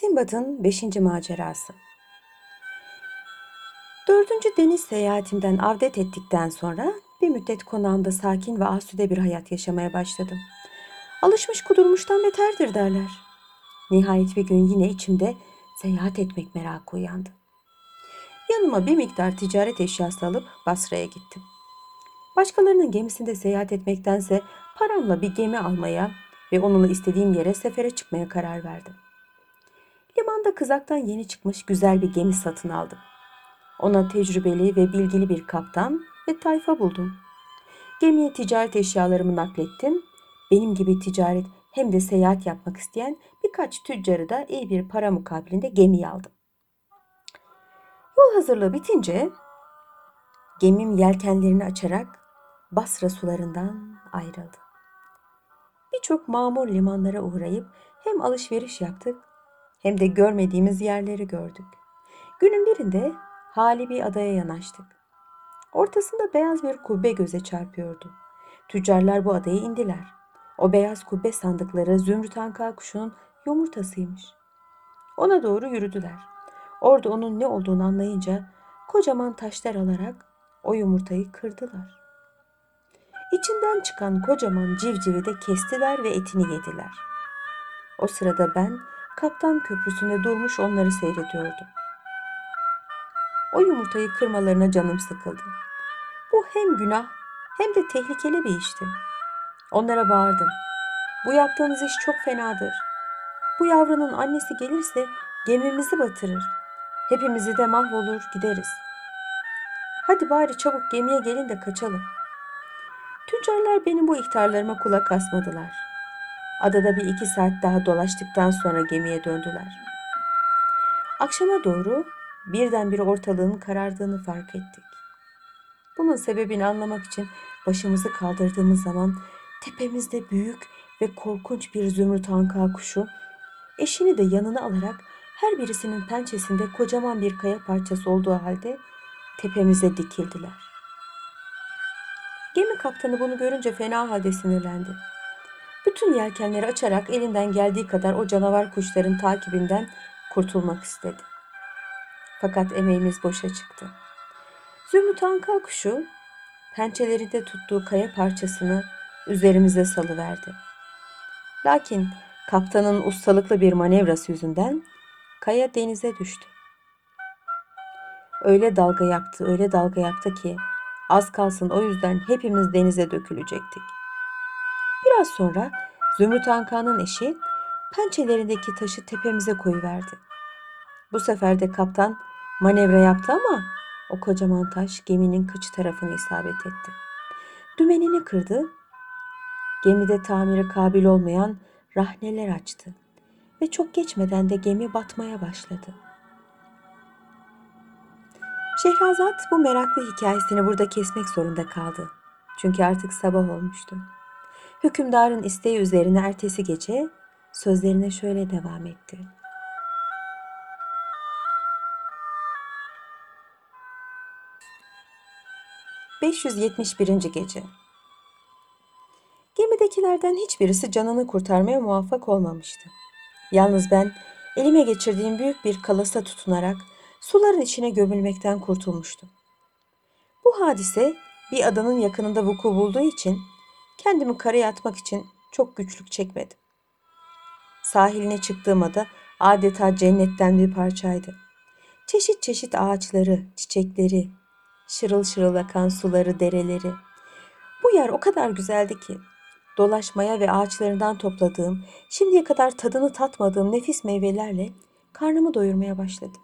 Simbad'ın 5. macerası. Dördüncü deniz seyahatimden avdet ettikten sonra bir müddet konağımda sakin ve asude bir hayat yaşamaya başladım. Alışmış kudurmuştan beterdir derler. Nihayet bir gün yine içimde seyahat etmek merakı uyandı. Yanıma bir miktar ticaret eşyası alıp Basra'ya gittim. Başkalarının gemisinde seyahat etmektense paramla bir gemi almaya ve onunla istediğim yere sefere çıkmaya karar verdim. Limanda kızaktan yeni çıkmış güzel bir gemi satın aldım. Ona tecrübeli ve bilgili bir kaptan ve tayfa buldum. Gemiye ticaret eşyalarımı naklettim. Benim gibi ticaret hem de seyahat yapmak isteyen birkaç tüccarı da iyi bir para mukabilinde gemiye aldım. Yol hazırlığı bitince gemim yelkenlerini açarak Basra sularından ayrıldı. Birçok mamur limanlara uğrayıp hem alışveriş yaptık hem de görmediğimiz yerleri gördük. Günün birinde hali bir adaya yanaştık. Ortasında beyaz bir kubbe göze çarpıyordu. Tüccarlar bu adaya indiler. O beyaz kubbe sandıkları zümrüt anka kuşunun yumurtasıymış. Ona doğru yürüdüler. Orada onun ne olduğunu anlayınca kocaman taşlar alarak o yumurtayı kırdılar. İçinden çıkan kocaman civcivi de kestiler ve etini yediler. O sırada ben kaptan köprüsünde durmuş onları seyrediyordum. O yumurtayı kırmalarına canım sıkıldı. Bu hem günah hem de tehlikeli bir işti. Onlara bağırdım. Bu yaptığınız iş çok fenadır. Bu yavrunun annesi gelirse gemimizi batırır. Hepimizi de mahvolur gideriz. Hadi bari çabuk gemiye gelin de kaçalım. Tüccarlar benim bu ihtarlarıma kulak asmadılar. Adada bir iki saat daha dolaştıktan sonra gemiye döndüler. Akşama doğru birdenbire ortalığın karardığını fark ettik. Bunun sebebini anlamak için başımızı kaldırdığımız zaman tepemizde büyük ve korkunç bir zümrüt anka kuşu eşini de yanına alarak her birisinin pençesinde kocaman bir kaya parçası olduğu halde tepemize dikildiler. Gemi kaptanı bunu görünce fena halde sinirlendi. Bütün yelkenleri açarak elinden geldiği kadar o canavar kuşların takibinden kurtulmak istedi. Fakat emeğimiz boşa çıktı. Zümrüt anka kuşu pençelerinde tuttuğu kaya parçasını üzerimize salıverdi. Lakin kaptanın ustalıklı bir manevrası yüzünden kaya denize düştü. Öyle dalga yaptı, öyle dalga yaptı ki az kalsın o yüzden hepimiz denize dökülecektik. Biraz sonra Zümrüt Anka'nın eşi pençelerindeki taşı tepemize koyuverdi. Bu sefer de kaptan manevra yaptı ama o kocaman taş geminin kıç tarafına isabet etti. Dümenini kırdı. Gemide tamiri kabil olmayan rahneler açtı ve çok geçmeden de gemi batmaya başladı. Şehrazat bu meraklı hikayesini burada kesmek zorunda kaldı. Çünkü artık sabah olmuştu. Hükümdarın isteği üzerine ertesi gece sözlerine şöyle devam etti. ...571. Gece Gemidekilerden hiçbirisi canını kurtarmaya muvaffak olmamıştı. Yalnız ben elime geçirdiğim büyük bir kalasa tutunarak suların içine gömülmekten kurtulmuştum. Bu hadise bir adanın yakınında vuku bulduğu için kendimi karaya atmak için çok güçlük çekmedim. Sahiline çıktığım ada adeta cennetten bir parçaydı. Çeşit çeşit ağaçları, çiçekleri, şırıl şırıl akan suları, dereleri. Bu yer o kadar güzeldi ki dolaşmaya ve ağaçlarından topladığım, şimdiye kadar tadını tatmadığım nefis meyvelerle karnımı doyurmaya başladım.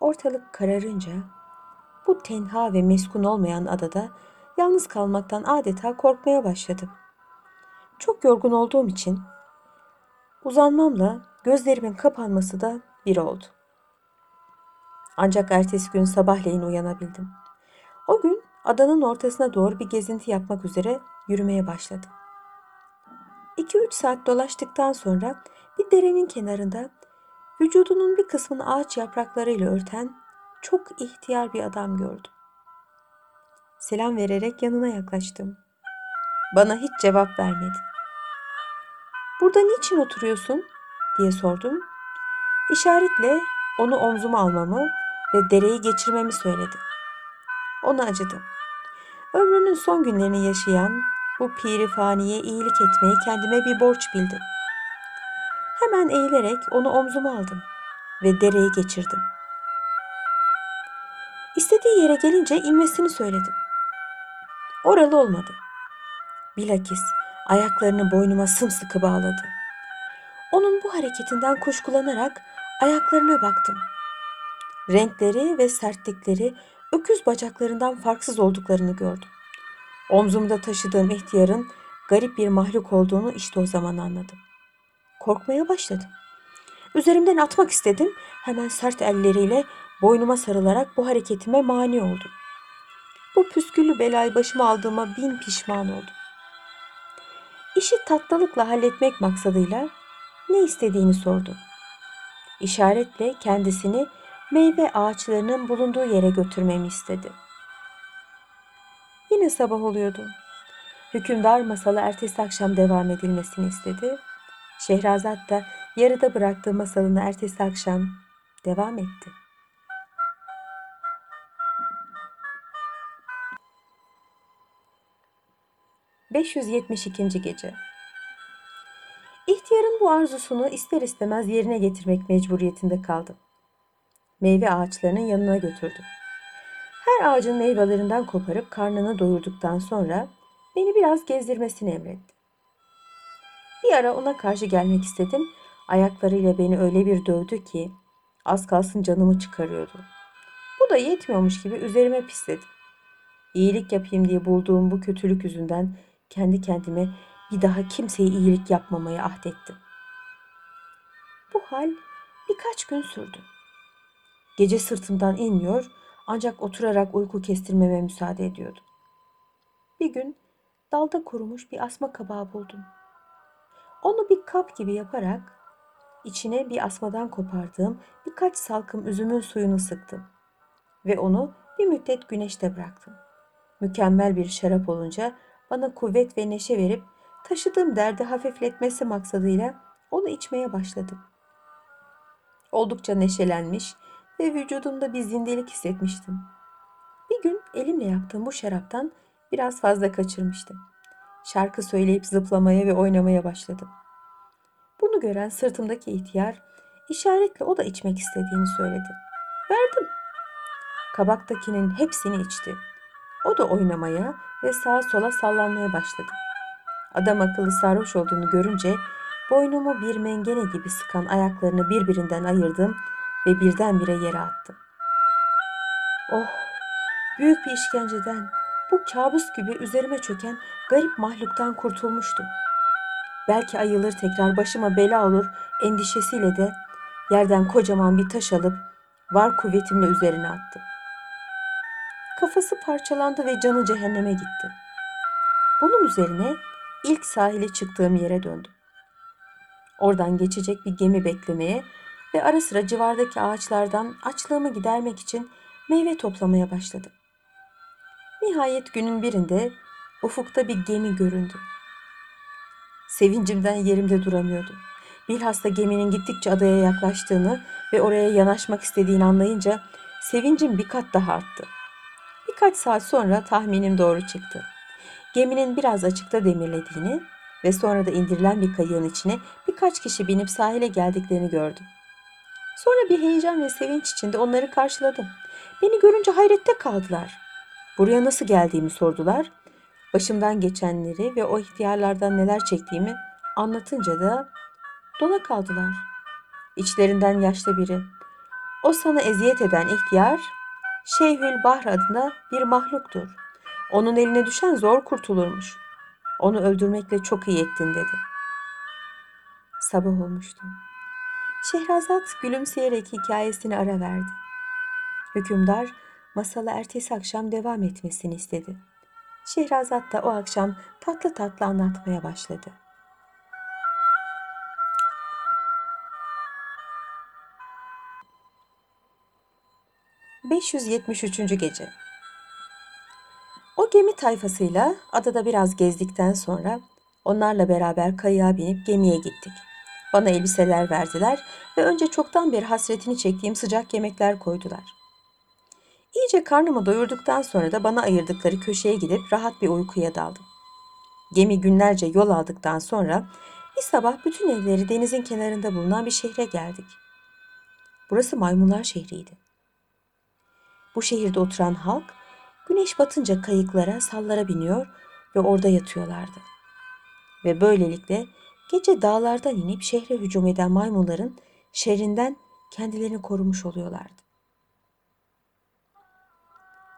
Ortalık kararınca bu tenha ve meskun olmayan adada yalnız kalmaktan adeta korkmaya başladım. Çok yorgun olduğum için uzanmamla gözlerimin kapanması da bir oldu. Ancak ertesi gün sabahleyin uyanabildim. O gün adanın ortasına doğru bir gezinti yapmak üzere yürümeye başladım. 2-3 saat dolaştıktan sonra bir derenin kenarında vücudunun bir kısmını ağaç yapraklarıyla örten çok ihtiyar bir adam gördüm. Selam vererek yanına yaklaştım. Bana hiç cevap vermedi. burada niçin oturuyorsun? diye sordum. İşaretle onu omzuma almamı ve dereyi geçirmemi söyledi. Ona acıdım. Ömrünün son günlerini yaşayan bu piri faniye iyilik etmeyi kendime bir borç bildim. Hemen eğilerek onu omzuma aldım ve dereyi geçirdim. İstediği yere gelince inmesini söyledim. Oralı olmadı. Bilakis ayaklarını boynuma sımsıkı bağladı. Onun bu hareketinden kuşkulanarak ayaklarına baktım. Renkleri ve sertlikleri öküz bacaklarından farksız olduklarını gördüm. Omzumda taşıdığım ihtiyarın garip bir mahluk olduğunu işte o zaman anladım. Korkmaya başladım. Üzerimden atmak istedim. Hemen sert elleriyle boynuma sarılarak bu hareketime mani oldu. Bu püsküllü belayı başıma aldığıma bin pişman oldum. İşi tatlılıkla halletmek maksadıyla ne istediğini sordum. İşaretle kendisini meyve ağaçlarının bulunduğu yere götürmemi istedi. Yine sabah oluyordu. Hükümdar masalı ertesi akşam devam edilmesini istedi. Şehrazat da yarıda bıraktığı masalını ertesi akşam devam etti. ...572. Gece İhtiyarın bu arzusunu ister istemez yerine getirmek mecburiyetinde kaldım. Meyve ağaçlarının yanına götürdüm. Her ağacın meyvelerinden koparıp karnını doyurduktan sonra beni biraz gezdirmesini emretti. Bir ara ona karşı gelmek istedim. Ayaklarıyla beni öyle bir dövdü ki az kalsın canımı çıkarıyordu. Bu da yetmiyormuş gibi üzerime pisledi. İyilik yapayım diye bulduğum bu kötülük yüzünden kendi kendime bir daha kimseye iyilik yapmamaya ahdettim. Bu hal birkaç gün sürdü. Gece sırtımdan inmiyor ancak oturarak uyku kestirmeme müsaade ediyordu. Bir gün dalda kurumuş bir asma kabağı buldum. Onu bir kap gibi yaparak içine bir asmadan kopardığım birkaç salkım üzümün suyunu sıktım ve onu bir müddet güneşte bıraktım. Mükemmel bir şarap olunca bana kuvvet ve neşe verip taşıdığım derdi hafifletmesi maksadıyla onu içmeye başladım. Oldukça neşelenmiş ve vücudumda bir zindelik hissetmiştim. Bir gün elimle yaptığım bu şaraptan biraz fazla kaçırmıştım. Şarkı söyleyip zıplamaya ve oynamaya başladım. Bunu gören sırtımdaki ihtiyar işaretle o da içmek istediğini söyledi. Verdim. Kabaktakinin hepsini içti. O da oynamaya ve sağa sola sallanmaya başladı. Adam akıllı sarhoş olduğunu görünce boynumu bir mengene gibi sıkan ayaklarını birbirinden ayırdım ve birdenbire yere attım. Oh, büyük bir işkenceden, bu kabus gibi üzerime çöken garip mahluktan kurtulmuştum. Belki ayılır tekrar başıma bela olur endişesiyle de yerden kocaman bir taş alıp var kuvvetimle üzerine attım. Kafası parçalandı ve canı cehenneme gitti. Bunun üzerine ilk sahile çıktığım yere döndüm. Oradan geçecek bir gemi beklemeye ve ara sıra civardaki ağaçlardan açlığımı gidermek için meyve toplamaya başladım. Nihayet günün birinde ufukta bir gemi göründü. Sevincimden yerimde duramıyordum. Bilhassa geminin gittikçe adaya yaklaştığını ve oraya yanaşmak istediğini anlayınca sevincim bir kat daha arttı. Birkaç saat sonra tahminim doğru çıktı. Geminin biraz açıkta demirlediğini ve sonra da indirilen bir kayığın içine birkaç kişi binip sahile geldiklerini gördüm. Sonra bir heyecan ve sevinç içinde onları karşıladım. Beni görünce hayrette kaldılar. Buraya nasıl geldiğimi sordular. Başımdan geçenleri ve o ihtiyarlardan neler çektiğimi anlatınca da dona kaldılar. İçlerinden yaşlı biri. O sana eziyet eden ihtiyar Şeyhül Bahr adına bir mahluktur. Onun eline düşen zor kurtulurmuş. Onu öldürmekle çok iyi ettin dedi. Sabah olmuştu. Şehrazat gülümseyerek hikayesini ara verdi. Hükümdar masala ertesi akşam devam etmesini istedi. Şehrazat da o akşam tatlı tatlı anlatmaya başladı. ...573. Gece O gemi tayfasıyla adada biraz gezdikten sonra... Onlarla beraber kayığa binip gemiye gittik. Bana elbiseler verdiler ve önce çoktan beri hasretini çektiğim sıcak yemekler koydular. İyice karnımı doyurduktan sonra da bana ayırdıkları köşeye gidip rahat bir uykuya daldım. Gemi günlerce yol aldıktan sonra bir sabah bütün evleri denizin kenarında bulunan bir şehre geldik. Burası maymunlar şehriydi. Bu şehirde oturan halk güneş batınca kayıklara, sallara biniyor ve orada yatıyorlardı. Ve böylelikle gece dağlardan inip şehre hücum eden maymunların şerrinden kendilerini korumuş oluyorlardı.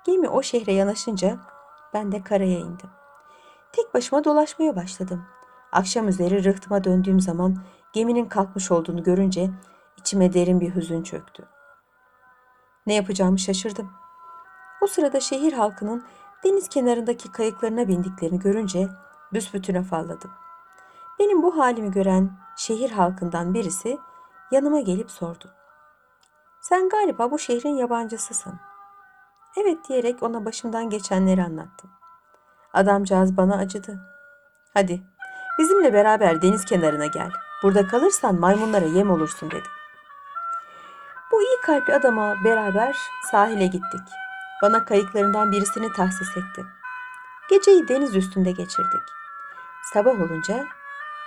Gemi o şehre yanaşınca ben de karaya indim. Tek başıma dolaşmaya başladım. Akşam üzeri rıhtıma döndüğüm zaman geminin kalkmış olduğunu görünce içime derin bir hüzün çöktü. Ne yapacağımı şaşırdım. O sırada şehir halkının deniz kenarındaki kayıklarına bindiklerini görünce büsbütün afalladım. Benim bu halimi gören şehir halkından birisi yanıma gelip sordu. Sen galiba bu şehrin yabancısısın. Evet diyerek ona başımdan geçenleri anlattım. Adamcağız bana acıdı. Hadi bizimle beraber deniz kenarına gel. Burada kalırsan maymunlara yem olursun dedi. İyi kalpli adama beraber sahile gittik. Bana kayıklarından birisini tahsis etti. Geceyi deniz üstünde geçirdik. Sabah olunca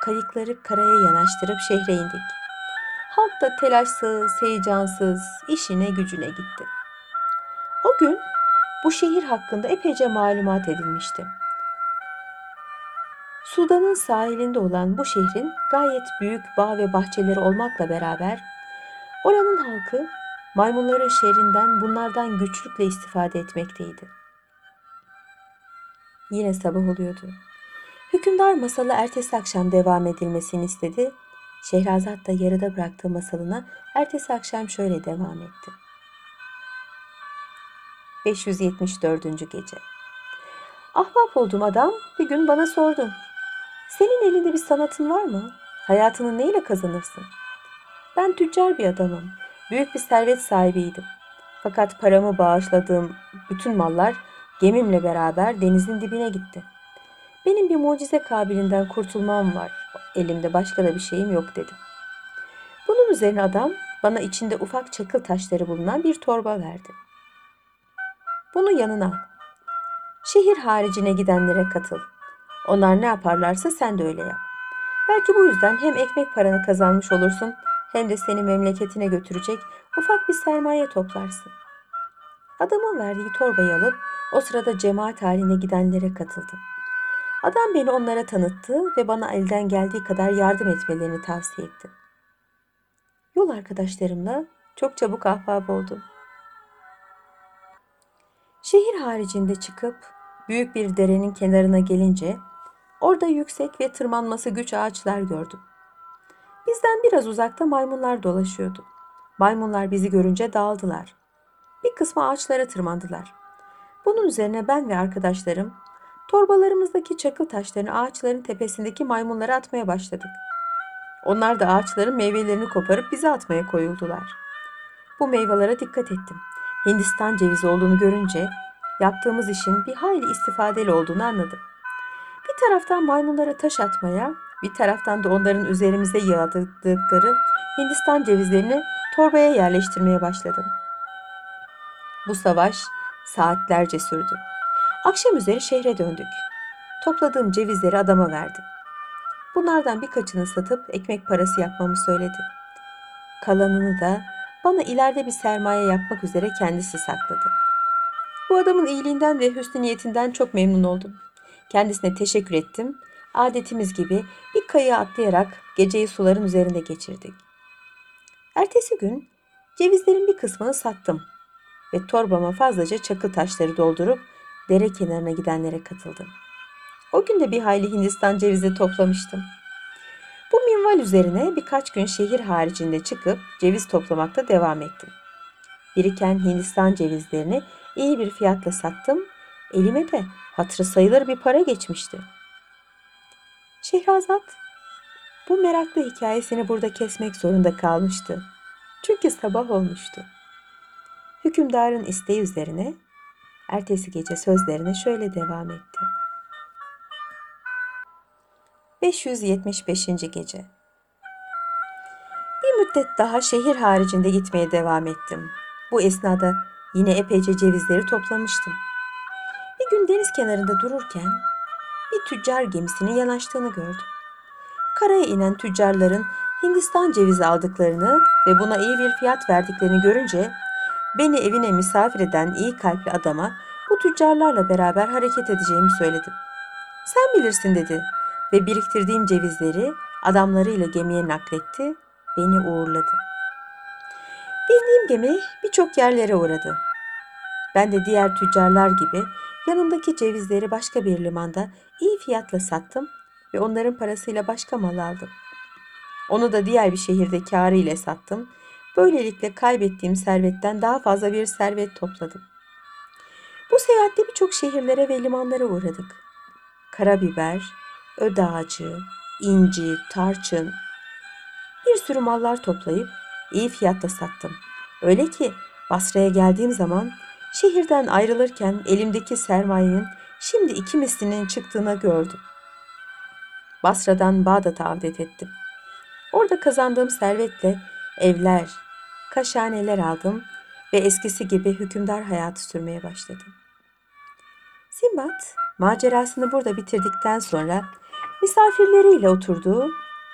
kayıkları karaya yanaştırıp şehre indik. Halk da telaşsız, heyecansız işine gücüne gitti. O gün bu şehir hakkında epeyce malumat edilmişti. Sudan'ın sahilinde olan bu şehrin gayet büyük bağ ve bahçeleri olmakla beraber oranın halkı maymunların şehrinden bunlardan güçlükle istifade etmekteydi. Yine sabah oluyordu. Hükümdar masalı ertesi akşam devam edilmesini istedi. Şehrazat da yarıda bıraktığı masalına ertesi akşam şöyle devam etti. 574. Gece Ahbap olduğum adam bir gün bana sordu. Senin elinde bir sanatın var mı? Hayatını neyle kazanırsın? Ben tüccar bir adamım. Büyük bir servet sahibiydim. Fakat paramı bağışladığım bütün mallar gemimle beraber denizin dibine gitti. Benim bir mucize kabilinden kurtulmam var. Elimde başka da bir şeyim yok dedim. Bunun üzerine adam bana içinde ufak çakıl taşları bulunan bir torba verdi. Bunu yanına al. Şehir haricine gidenlere katıl. Onlar ne yaparlarsa sen de öyle yap. Belki bu yüzden hem ekmek paranı kazanmış olursun hem de seni memleketine götürecek ufak bir sermaye toplarsın. Adamın verdiği torbayı alıp o sırada cemaat haline gidenlere katıldım. Adam beni onlara tanıttı ve bana elden geldiği kadar yardım etmelerini tavsiye etti. Yol arkadaşlarımla çok çabuk ahbap oldum. Şehir haricinde çıkıp büyük bir derenin kenarına gelince orada yüksek ve tırmanması güç ağaçlar gördüm. Bizden biraz uzakta maymunlar dolaşıyordu. Maymunlar bizi görünce dağıldılar. Bir kısmı ağaçlara tırmandılar. Bunun üzerine ben ve arkadaşlarım torbalarımızdaki çakıl taşlarını ağaçların tepesindeki maymunlara atmaya başladık. Onlar da ağaçların meyvelerini koparıp bize atmaya koyuldular. Bu meyvelere dikkat ettim. Hindistan cevizi olduğunu görünce yaptığımız işin bir hayli istifadeli olduğunu anladım. Bir taraftan maymunlara taş atmaya, bir taraftan da onların üzerimize yağdırdıkları Hindistan cevizlerini torbaya yerleştirmeye başladım. Bu savaş saatlerce sürdü. Akşam üzeri şehre döndük. Topladığım cevizleri adama verdim. Bunlardan birkaçını satıp ekmek parası yapmamı söyledi. Kalanını da bana ileride bir sermaye yapmak üzere kendisi sakladı. Bu adamın iyiliğinden ve hüsnü niyetinden çok memnun oldum. Kendisine teşekkür ettim. Adetimiz gibi bir kayığa atlayarak geceyi suların üzerinde geçirdik. Ertesi gün cevizlerin bir kısmını sattım ve torbama fazlaca çakıl taşları doldurup dere kenarına gidenlere katıldım. O gün de bir hayli Hindistan cevizi toplamıştım. Bu minval üzerine birkaç gün şehir haricinde çıkıp ceviz toplamakta devam ettim. Biriken Hindistan cevizlerini iyi bir fiyatla sattım. Elime de hatırı sayılır bir para geçmişti. Şehrazat bu meraklı hikayesini burada kesmek zorunda kalmıştı. Çünkü sabah olmuştu. Hükümdarın isteği üzerine ertesi gece sözlerine şöyle devam etti. 575. Gece Bir müddet daha şehir haricinde gitmeye devam ettim. Bu esnada yine epeyce cevizleri toplamıştım. Bir gün deniz kenarında dururken bir tüccar gemisinin yanaştığını gördüm. Karaya inen tüccarların Hindistan cevizi aldıklarını ve buna iyi bir fiyat verdiklerini görünce beni evine misafir eden iyi kalpli adama bu tüccarlarla beraber hareket edeceğimi söyledim. Sen bilirsin dedi ve biriktirdiğim cevizleri adamlarıyla gemiye nakletti, beni uğurladı. Bindiğim gemi birçok yerlere uğradı. Ben de diğer tüccarlar gibi yanımdaki cevizleri başka bir limanda iyi fiyatla sattım ve onların parasıyla başka mal aldım. Onu da diğer bir şehirde kârı ile sattım. Böylelikle kaybettiğim servetten daha fazla bir servet topladım. Bu seyahatte birçok şehirlere ve limanlara uğradık. Karabiber, öde ağacı, inci, tarçın, bir sürü mallar toplayıp iyi fiyatta sattım. Öyle ki Basra'ya geldiğim zaman şehirden ayrılırken elimdeki sermayenin şimdi iki mislinin çıktığını gördüm. Basra'dan Bağdat'a avdet ettim. Orada kazandığım servetle evler, kaşhaneler aldım ve eskisi gibi hükümdar hayatı sürmeye başladım. Simbat macerasını burada bitirdikten sonra misafirleriyle oturdu,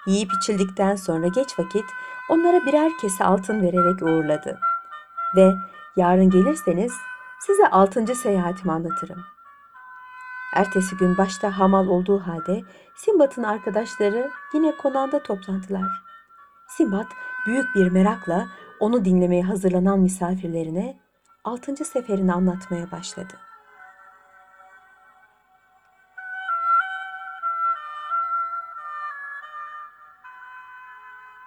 yiyip içildikten sonra geç vakit onlara birer kese altın vererek uğurladı. Ve yarın gelirseniz size altıncı seyahatimi anlatırım. Ertesi gün başta hamal olduğu halde Simbat'ın arkadaşları yine konağında toplandılar. Simbat büyük bir merakla onu dinlemeye hazırlanan misafirlerine altıncı seferini anlatmaya başladı.